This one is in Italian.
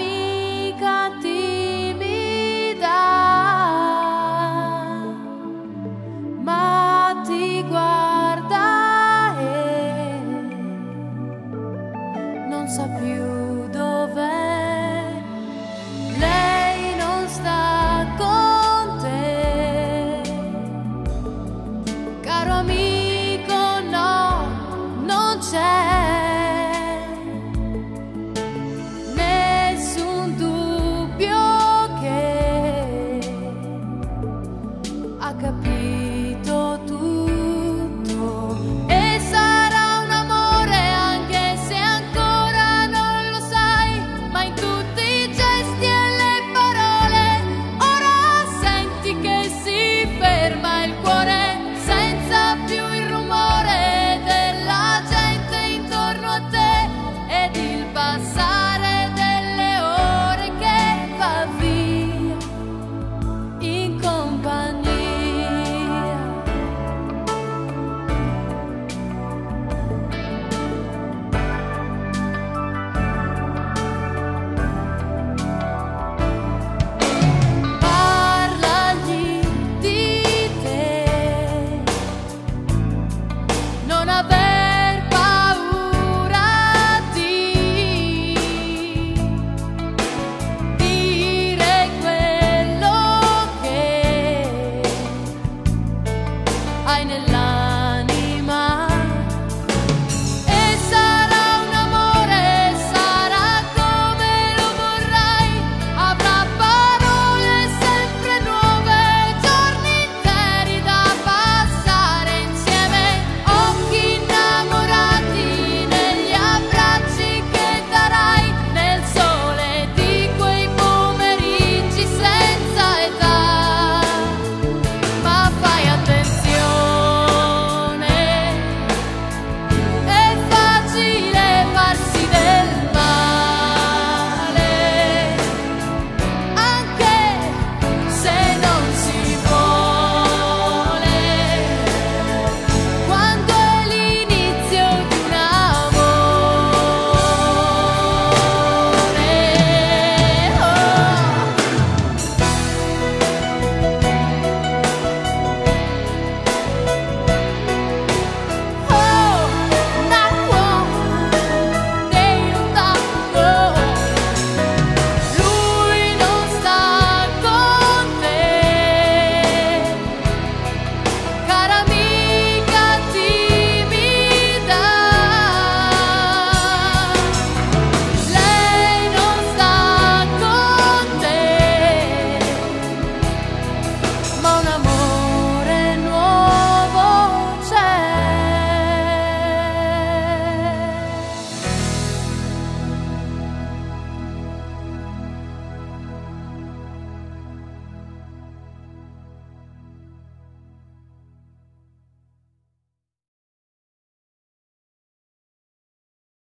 amica guarda non sa più dov'è. Lei non sta con te, caro amico.